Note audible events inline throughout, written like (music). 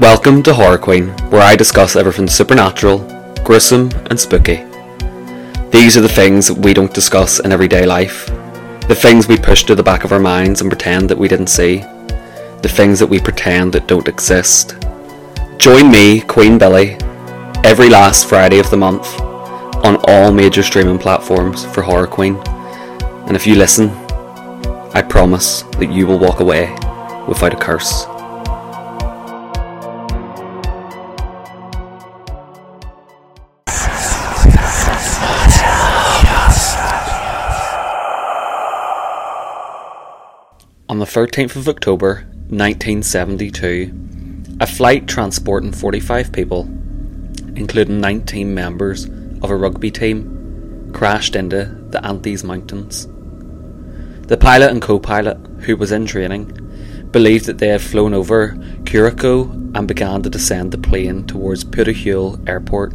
Welcome to Horror Queen, where I discuss everything supernatural, gruesome, and spooky. These are the things we don't discuss in everyday life, the things we push to the back of our minds and pretend that we didn't see, the things that we pretend that don't exist. Join me, Queen Billie, every last Friday of the month on all major streaming platforms for Horror Queen. And if you listen, I promise that you will walk away without a curse. The 13th of October 1972, a flight transporting 45 people, including 19 members of a rugby team, crashed into the Andes Mountains. The pilot and co pilot, who was in training, believed that they had flown over Curicó and began to descend the plane towards Pudahuel Airport.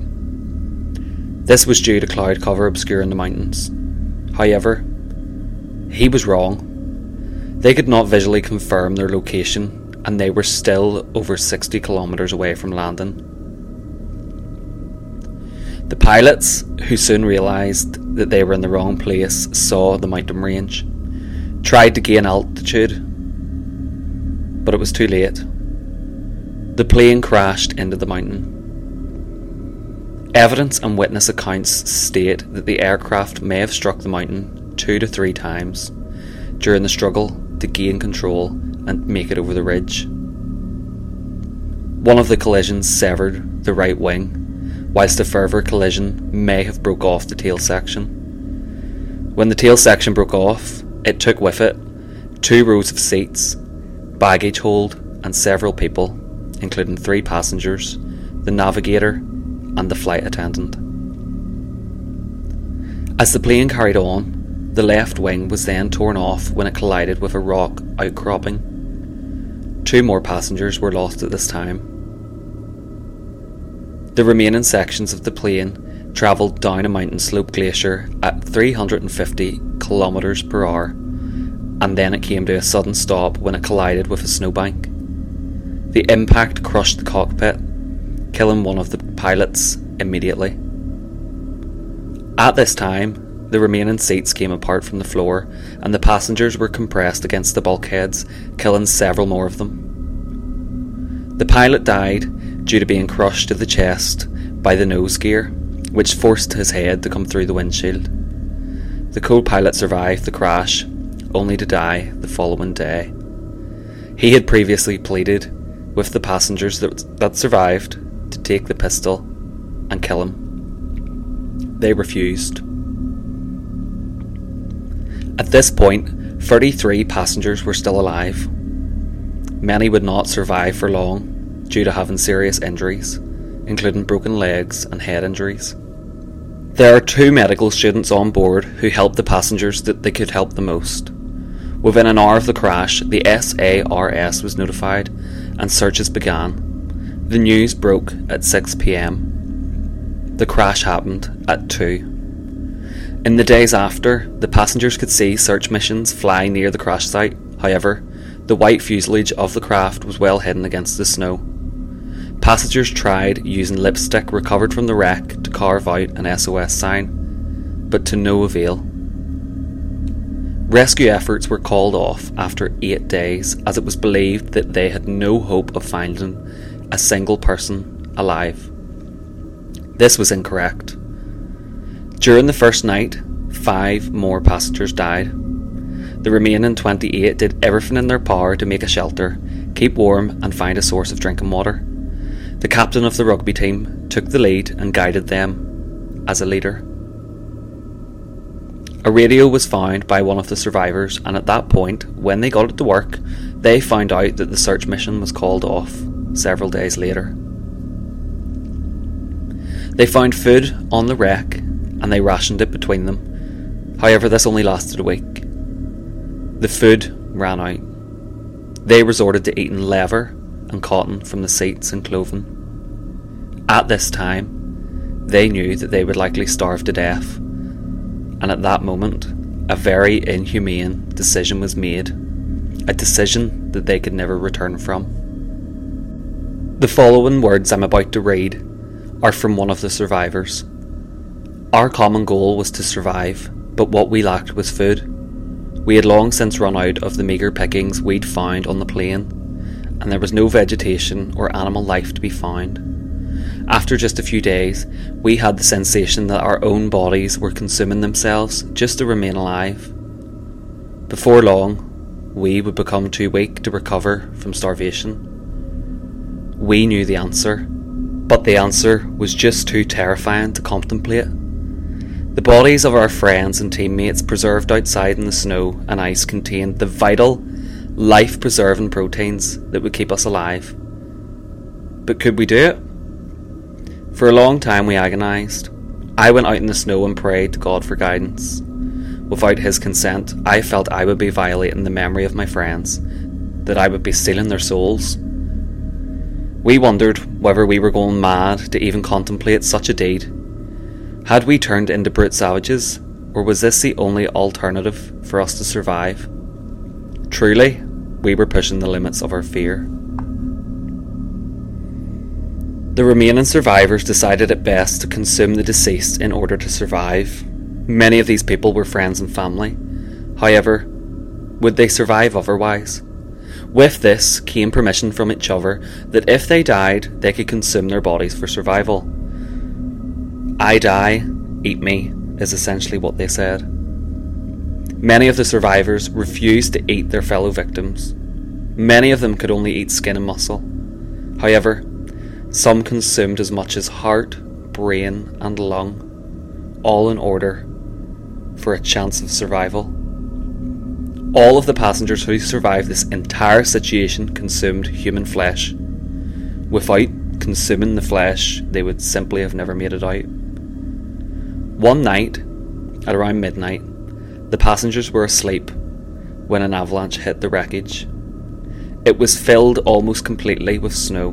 This was due to cloud cover obscuring the mountains. However, he was wrong they could not visually confirm their location, and they were still over 60 kilometres away from landing. The pilots, who soon realised that they were in the wrong place, saw the mountain range, tried to gain altitude, but it was too late. The plane crashed into the mountain. Evidence and witness accounts state that the aircraft may have struck the mountain two to three times during the struggle to gain control and make it over the ridge. One of the collisions severed the right wing, whilst a further collision may have broke off the tail section. When the tail section broke off, it took with it two rows of seats, baggage hold, and several people, including three passengers, the navigator, and the flight attendant. As the plane carried on, the left wing was then torn off when it collided with a rock outcropping. Two more passengers were lost at this time. The remaining sections of the plane travelled down a mountain slope glacier at 350 kilometres per hour, and then it came to a sudden stop when it collided with a snowbank. The impact crushed the cockpit, killing one of the pilots immediately. At this time, the remaining seats came apart from the floor, and the passengers were compressed against the bulkheads, killing several more of them. The pilot died due to being crushed to the chest by the nose gear, which forced his head to come through the windshield. The co pilot survived the crash, only to die the following day. He had previously pleaded with the passengers that, that survived to take the pistol and kill him. They refused. At this point, 33 passengers were still alive. Many would not survive for long due to having serious injuries, including broken legs and head injuries. There are two medical students on board who helped the passengers that they could help the most. Within an hour of the crash, the SARS was notified and searches began. The news broke at 6 pm. The crash happened at 2. In the days after, the passengers could see search missions fly near the crash site. However, the white fuselage of the craft was well hidden against the snow. Passengers tried using lipstick recovered from the wreck to carve out an SOS sign, but to no avail. Rescue efforts were called off after eight days as it was believed that they had no hope of finding a single person alive. This was incorrect. During the first night, five more passengers died. The remaining 28 did everything in their power to make a shelter, keep warm, and find a source of drinking water. The captain of the rugby team took the lead and guided them as a leader. A radio was found by one of the survivors, and at that point, when they got it to work, they found out that the search mission was called off several days later. They found food on the wreck and they rationed it between them. However, this only lasted a week. The food ran out. They resorted to eating leather and cotton from the seats and clothing. At this time, they knew that they would likely starve to death, and at that moment, a very inhumane decision was made, a decision that they could never return from. The following words I'm about to read are from one of the survivors. Our common goal was to survive, but what we lacked was food. We had long since run out of the meagre pickings we'd found on the plain, and there was no vegetation or animal life to be found. After just a few days, we had the sensation that our own bodies were consuming themselves just to remain alive. Before long, we would become too weak to recover from starvation. We knew the answer, but the answer was just too terrifying to contemplate. The bodies of our friends and teammates preserved outside in the snow and ice contained the vital, life preserving proteins that would keep us alive. But could we do it? For a long time we agonised. I went out in the snow and prayed to God for guidance. Without His consent, I felt I would be violating the memory of my friends, that I would be stealing their souls. We wondered whether we were going mad to even contemplate such a deed. Had we turned into brute savages, or was this the only alternative for us to survive? Truly, we were pushing the limits of our fear. The remaining survivors decided it best to consume the deceased in order to survive. Many of these people were friends and family. However, would they survive otherwise? With this came permission from each other that if they died, they could consume their bodies for survival. I die, eat me, is essentially what they said. Many of the survivors refused to eat their fellow victims. Many of them could only eat skin and muscle. However, some consumed as much as heart, brain, and lung, all in order for a chance of survival. All of the passengers who survived this entire situation consumed human flesh. Without consuming the flesh, they would simply have never made it out. One night, at around midnight, the passengers were asleep when an avalanche hit the wreckage. It was filled almost completely with snow.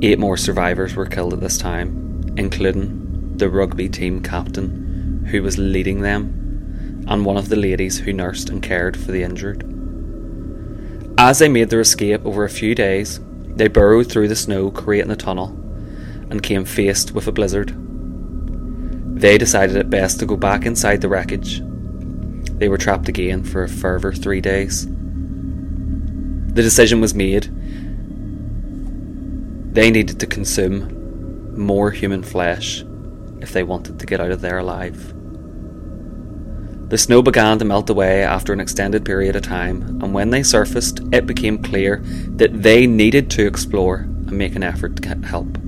Eight more survivors were killed at this time, including the rugby team captain who was leading them and one of the ladies who nursed and cared for the injured. As they made their escape over a few days, they burrowed through the snow, creating a tunnel, and came faced with a blizzard. They decided it best to go back inside the wreckage. They were trapped again for a further three days. The decision was made. They needed to consume more human flesh if they wanted to get out of there alive. The snow began to melt away after an extended period of time, and when they surfaced, it became clear that they needed to explore and make an effort to get help.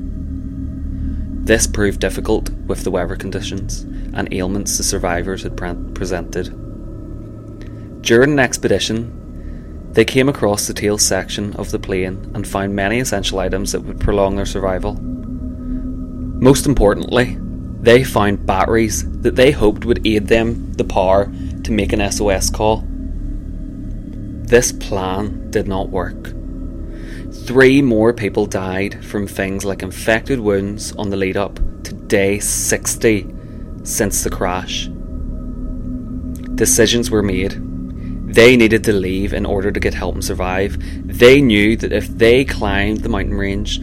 This proved difficult with the weather conditions and ailments the survivors had pre- presented. During an expedition, they came across the tail section of the plane and found many essential items that would prolong their survival. Most importantly, they found batteries that they hoped would aid them the power to make an SOS call. This plan did not work. Three more people died from things like infected wounds on the lead up to day 60 since the crash. Decisions were made. They needed to leave in order to get help and survive. They knew that if they climbed the mountain range,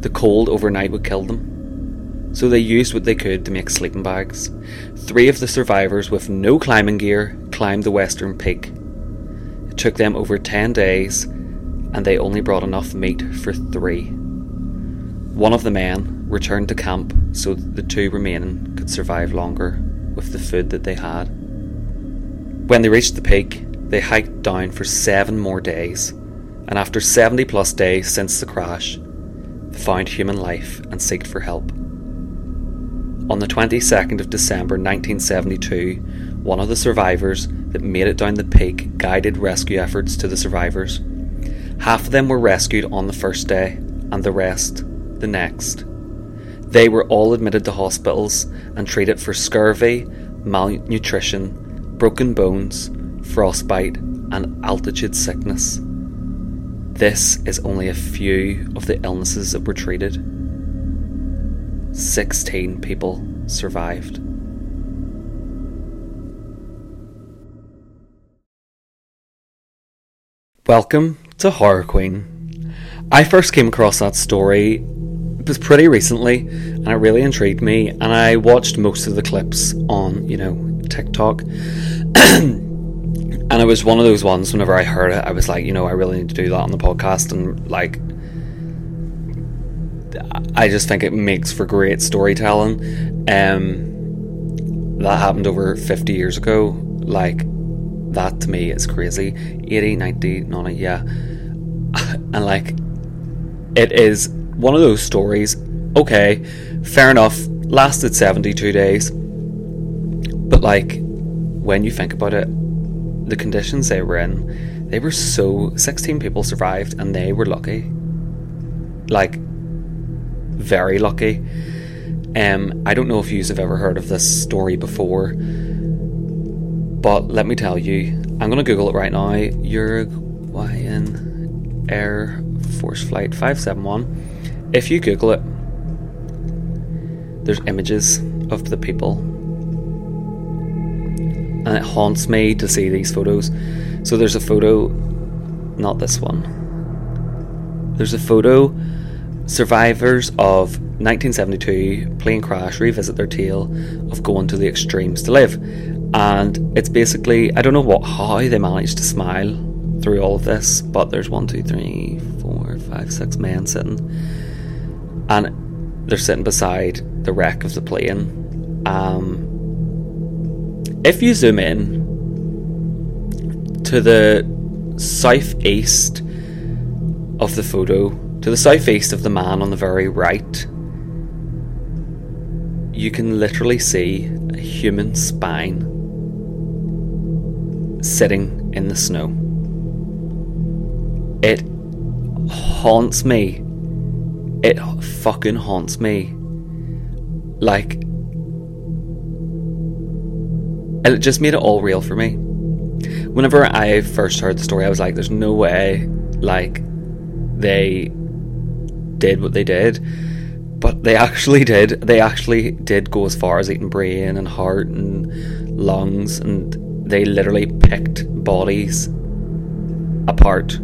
the cold overnight would kill them so they used what they could to make sleeping bags. Three of the survivors with no climbing gear climbed the western peak. It took them over 10 days, and they only brought enough meat for three. One of the men returned to camp so that the two remaining could survive longer with the food that they had. When they reached the peak, they hiked down for seven more days, and after 70 plus days since the crash, they found human life and sought for help. On the 22nd of December 1972, one of the survivors that made it down the peak guided rescue efforts to the survivors. Half of them were rescued on the first day, and the rest the next. They were all admitted to hospitals and treated for scurvy, malnutrition, broken bones, frostbite, and altitude sickness. This is only a few of the illnesses that were treated. 16 people survived. Welcome to Horror Queen. I first came across that story it was pretty recently and it really intrigued me and I watched most of the clips on, you know, TikTok. (clears throat) and it was one of those ones whenever I heard it, I was like, you know, I really need to do that on the podcast and like I just think it makes for great storytelling. Um, that happened over 50 years ago. Like, that to me is crazy. 80, 90, 90, yeah. (laughs) And like, it is one of those stories. Okay, fair enough, lasted 72 days. But like, when you think about it, the conditions they were in, they were so. 16 people survived and they were lucky. Like, very lucky. Um, I don't know if you have ever heard of this story before, but let me tell you, I'm going to Google it right now. Uruguayan Air Force Flight 571. If you Google it, there's images of the people, and it haunts me to see these photos. So there's a photo, not this one. There's a photo Survivors of 1972 plane crash revisit their tale of going to the extremes to live. And it's basically, I don't know what how they managed to smile through all of this, but there's one, two, three, four, five, six men sitting. And they're sitting beside the wreck of the plane. Um, if you zoom in to the southeast of the photo, to the southeast of the man on the very right, you can literally see a human spine sitting in the snow. It haunts me. It fucking haunts me. Like, and it just made it all real for me. Whenever I first heard the story, I was like, there's no way, like, they did what they did, but they actually did. They actually did go as far as eating brain and heart and lungs, and they literally picked bodies apart,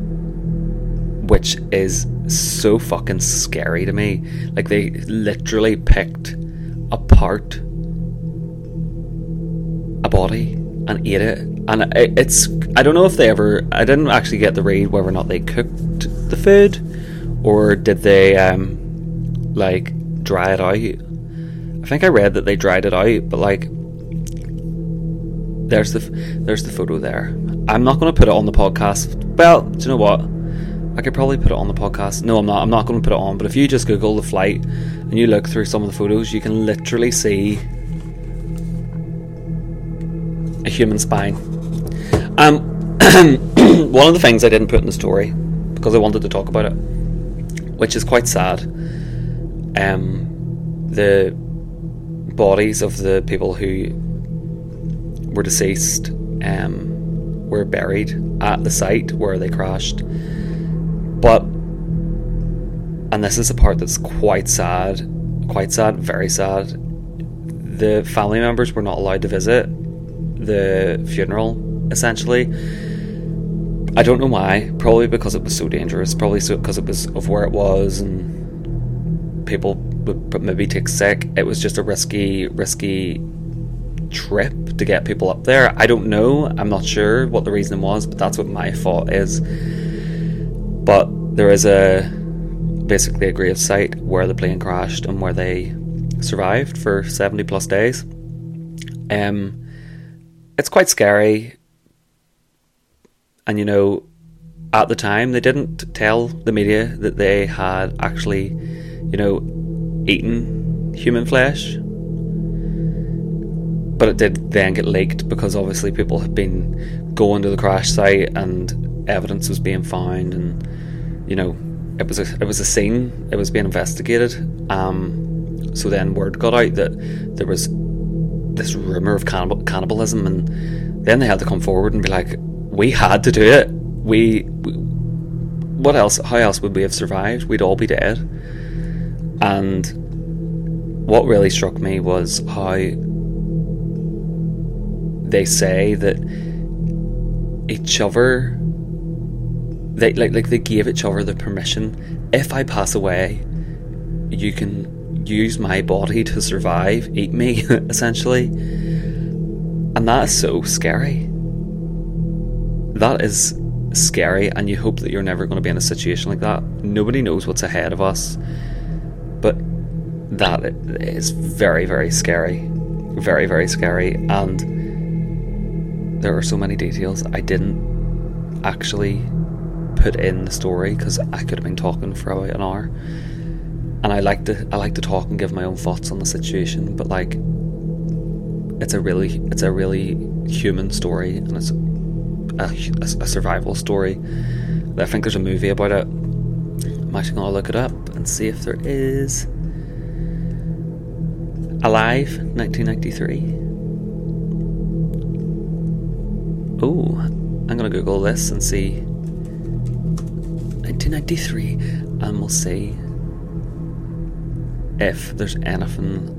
which is so fucking scary to me. Like they literally picked apart a body and ate it. And it's I don't know if they ever I didn't actually get the read whether or not they cooked the food or did they um, like dry it out? I think I read that they dried it out, but like there's the there's the photo there. I'm not going to put it on the podcast. Well, do you know what? I could probably put it on the podcast. No, I'm not. I'm not going to put it on. But if you just Google the flight and you look through some of the photos, you can literally see a human spine. Um, (clears throat) one of the things I didn't put in the story because I wanted to talk about it which is quite sad. Um, the bodies of the people who were deceased um, were buried at the site where they crashed. But, and this is a part that's quite sad, quite sad, very sad. The family members were not allowed to visit the funeral, essentially I don't know why. Probably because it was so dangerous. Probably so because it was of where it was and people would maybe take sick. It was just a risky, risky trip to get people up there. I don't know. I'm not sure what the reason was, but that's what my thought is. But there is a basically a grave site where the plane crashed and where they survived for 70 plus days. Um, it's quite scary and you know, at the time, they didn't tell the media that they had actually, you know, eaten human flesh. But it did then get leaked because obviously people had been going to the crash site and evidence was being found, and you know, it was a it was a scene. It was being investigated. Um, so then word got out that there was this rumor of cannibal, cannibalism, and then they had to come forward and be like, we had to do it. We, we, what else? How else would we have survived? We'd all be dead. And what really struck me was how they say that each other they like like they gave each other the permission. If I pass away, you can use my body to survive, eat me, (laughs) essentially. And that is so scary. That is scary, and you hope that you're never going to be in a situation like that. Nobody knows what's ahead of us, but that is very, very scary. Very, very scary. And there are so many details I didn't actually put in the story because I could have been talking for about an hour. And I like to I like to talk and give my own thoughts on the situation, but like it's a really it's a really human story and it's a, a, a survival story. I think there's a movie about it. I'm actually gonna look it up and see if there is. Alive, 1993. Oh, I'm gonna Google this and see 1993, and we'll see if there's anything.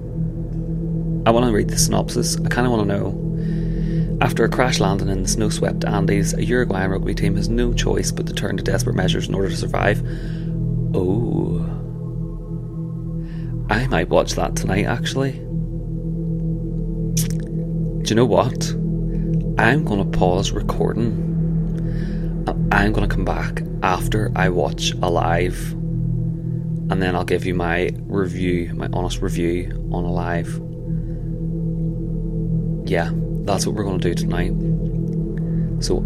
I want to read the synopsis. I kind of want to know. After a crash landing in the snow swept Andes, a Uruguayan rugby team has no choice but to turn to desperate measures in order to survive. Oh. I might watch that tonight, actually. Do you know what? I'm going to pause recording. Uh, I'm going to come back after I watch Alive. And then I'll give you my review, my honest review on Alive. Yeah, that's what we're going to do tonight. So,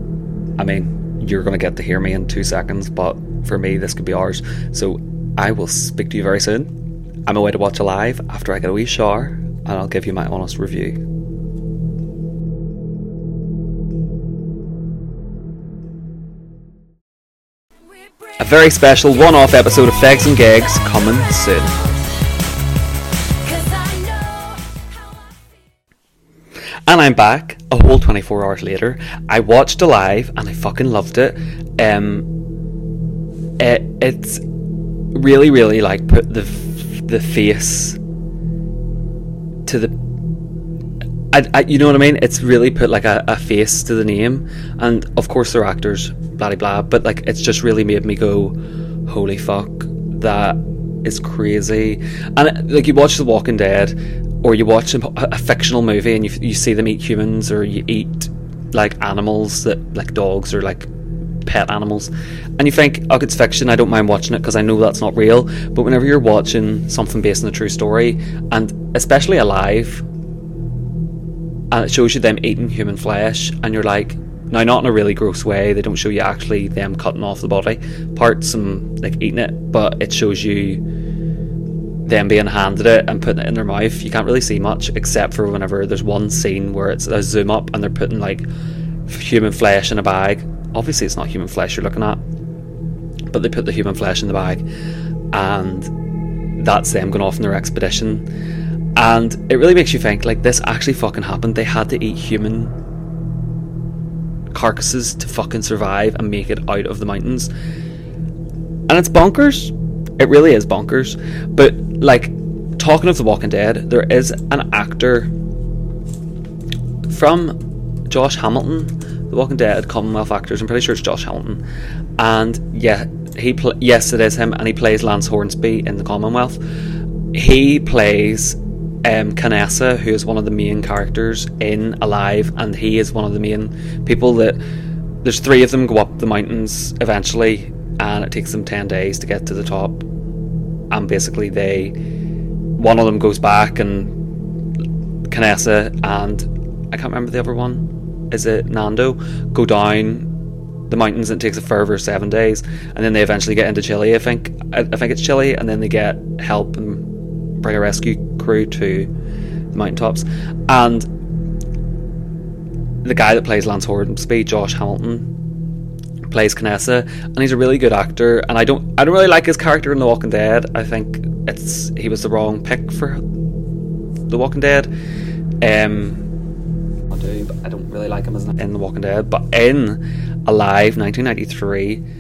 I mean, you're going to get to hear me in two seconds, but for me, this could be ours. So, I will speak to you very soon. I'm away to watch Alive after I get a wee shower, and I'll give you my honest review. A very special one off episode of Fags and Gags coming soon. And I'm back a whole 24 hours later. I watched Alive and I fucking loved it. Um, it it's really, really like put the the face to the I, I, you know what I mean? It's really put like a, a, face to the name, and of course they're actors, blah blah. But like, it's just really made me go, "Holy fuck, that is crazy!" And like, you watch The Walking Dead, or you watch a, a fictional movie, and you you see them eat humans, or you eat like animals that like dogs or like pet animals, and you think, "Oh, it's fiction. I don't mind watching it because I know that's not real." But whenever you're watching something based on a true story, and especially Alive and it shows you them eating human flesh, and you're like, now not in a really gross way. They don't show you actually them cutting off the body parts and like eating it, but it shows you them being handed it and putting it in their mouth. You can't really see much except for whenever there's one scene where it's a zoom up and they're putting like human flesh in a bag. Obviously, it's not human flesh you're looking at, but they put the human flesh in the bag, and that's them going off on their expedition and it really makes you think like this actually fucking happened. They had to eat human carcasses to fucking survive and make it out of the mountains. And it's bonkers. It really is bonkers. But like talking of The Walking Dead, there is an actor from Josh Hamilton, The Walking Dead Commonwealth actors. I'm pretty sure it's Josh Hamilton. And yeah, he pl- yes, it is him, and he plays Lance Hornsby in the Commonwealth. He plays um, Canessa, who is one of the main characters in Alive, and he is one of the main people that. There's three of them go up the mountains eventually, and it takes them 10 days to get to the top. And basically, they. One of them goes back, and Canessa and. I can't remember the other one. Is it Nando? Go down the mountains and it takes a further seven days, and then they eventually get into Chile. I think I, I think it's Chile, and then they get help and bring a rescue crew to the mountaintops. And the guy that plays Lance Hornsby, Josh Hamilton, plays Canessa, and he's a really good actor. And I don't, I don't really like his character in The Walking Dead. I think it's he was the wrong pick for The Walking Dead. Um, I do, but I don't really like him as in The Walking Dead. But in Alive, 1993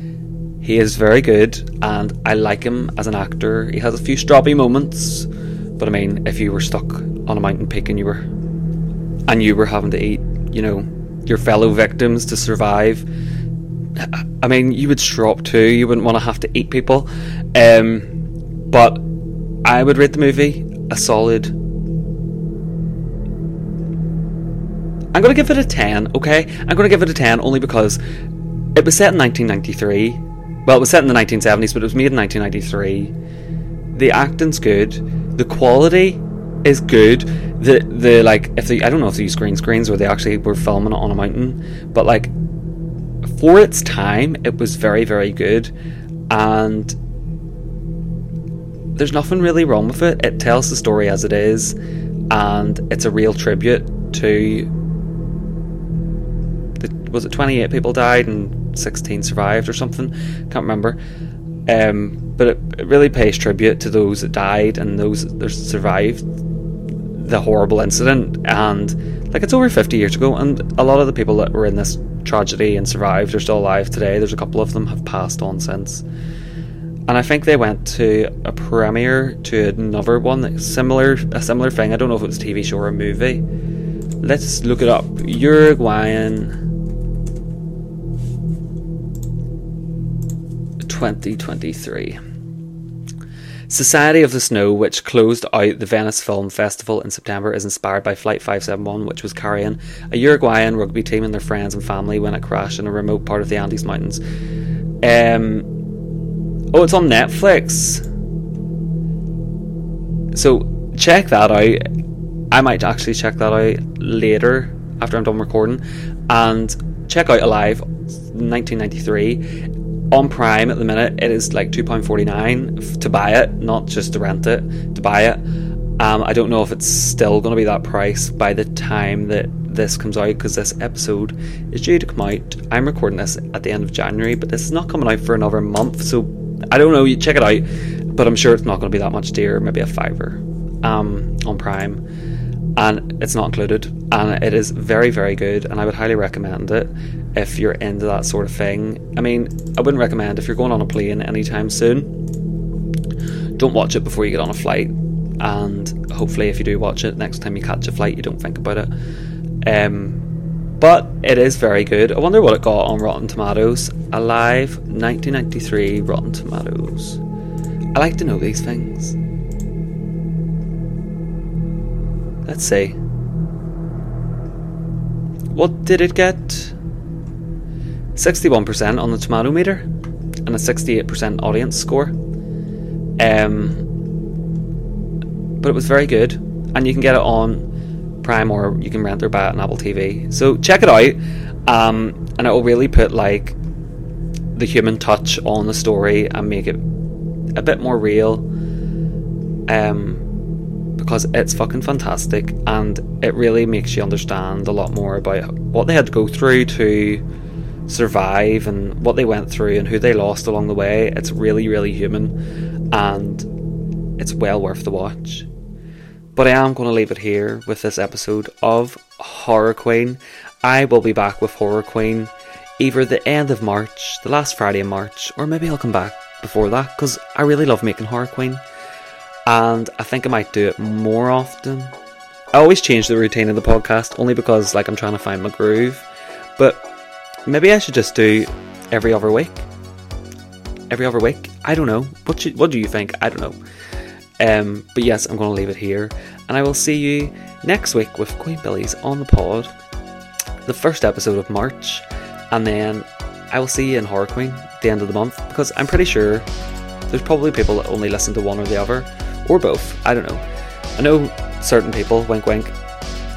he is very good, and I like him as an actor. He has a few stroppy moments, but I mean, if you were stuck on a mountain peak and you were and you were having to eat, you know, your fellow victims to survive, I mean, you would strop too. You wouldn't want to have to eat people. Um, but I would rate the movie a solid. I'm going to give it a 10, okay? I'm going to give it a 10 only because it was set in 1993. Well, it was set in the 1970s, but it was made in 1993. The acting's good. The quality is good. The the like if they I don't know if they use green screens or they actually were filming it on a mountain, but like for its time, it was very very good, and there's nothing really wrong with it. It tells the story as it is, and it's a real tribute to. The, was it 28 people died and 16 survived or something? Can't remember. Um, but it, it really pays tribute to those that died and those that survived the horrible incident. And like it's over 50 years ago, and a lot of the people that were in this tragedy and survived are still alive today. There's a couple of them have passed on since. And I think they went to a premiere to another one, similar a similar thing. I don't know if it was a TV show or a movie. Let's look it up. Uruguayan 2023. Society of the Snow, which closed out the Venice Film Festival in September, is inspired by Flight 571, which was carrying a Uruguayan rugby team and their friends and family when it crashed in a remote part of the Andes Mountains. Um, oh, it's on Netflix. So check that out. I might actually check that out later after I'm done recording. And check out Alive 1993 on Prime at the minute, it is like two pound forty nine to buy it, not just to rent it. To buy it, um, I don't know if it's still going to be that price by the time that this comes out because this episode is due to come out. I'm recording this at the end of January, but this is not coming out for another month, so I don't know. You check it out, but I'm sure it's not going to be that much dear. Maybe a fiver um, on Prime, and it's not included, and it is very very good, and I would highly recommend it if you're into that sort of thing. I mean, I wouldn't recommend if you're going on a plane anytime soon. Don't watch it before you get on a flight, and hopefully, if you do watch it, next time you catch a flight, you don't think about it. Um, but it is very good. I wonder what it got on Rotten Tomatoes. Alive 1993 Rotten Tomatoes. I like to know these things. Let's say. What did it get? 61% on the tomato meter and a 68% audience score. Um, but it was very good, and you can get it on Prime or you can rent or buy it on Apple TV. So check it out, um, and it will really put like the human touch on the story and make it a bit more real. Um, because it's fucking fantastic, and it really makes you understand a lot more about what they had to go through to survive and what they went through and who they lost along the way. It's really, really human and it's well worth the watch. But I am going to leave it here with this episode of Horror Queen. I will be back with Horror Queen either the end of March, the last Friday in March, or maybe I'll come back before that because I really love making Horror Queen and I think I might do it more often. I always change the routine of the podcast only because like I'm trying to find my groove. But Maybe I should just do every other week. Every other week. I don't know. What should, what do you think? I don't know. Um, but yes, I'm going to leave it here, and I will see you next week with Queen Billie's on the pod, the first episode of March, and then I will see you in Horror Queen at the end of the month because I'm pretty sure there's probably people that only listen to one or the other, or both. I don't know. I know certain people, wink wink,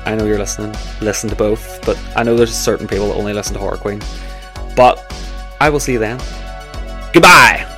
I know you're listening, listen to both, but I know there's certain people that only listen to Horror Queen. But I will see you then. Goodbye!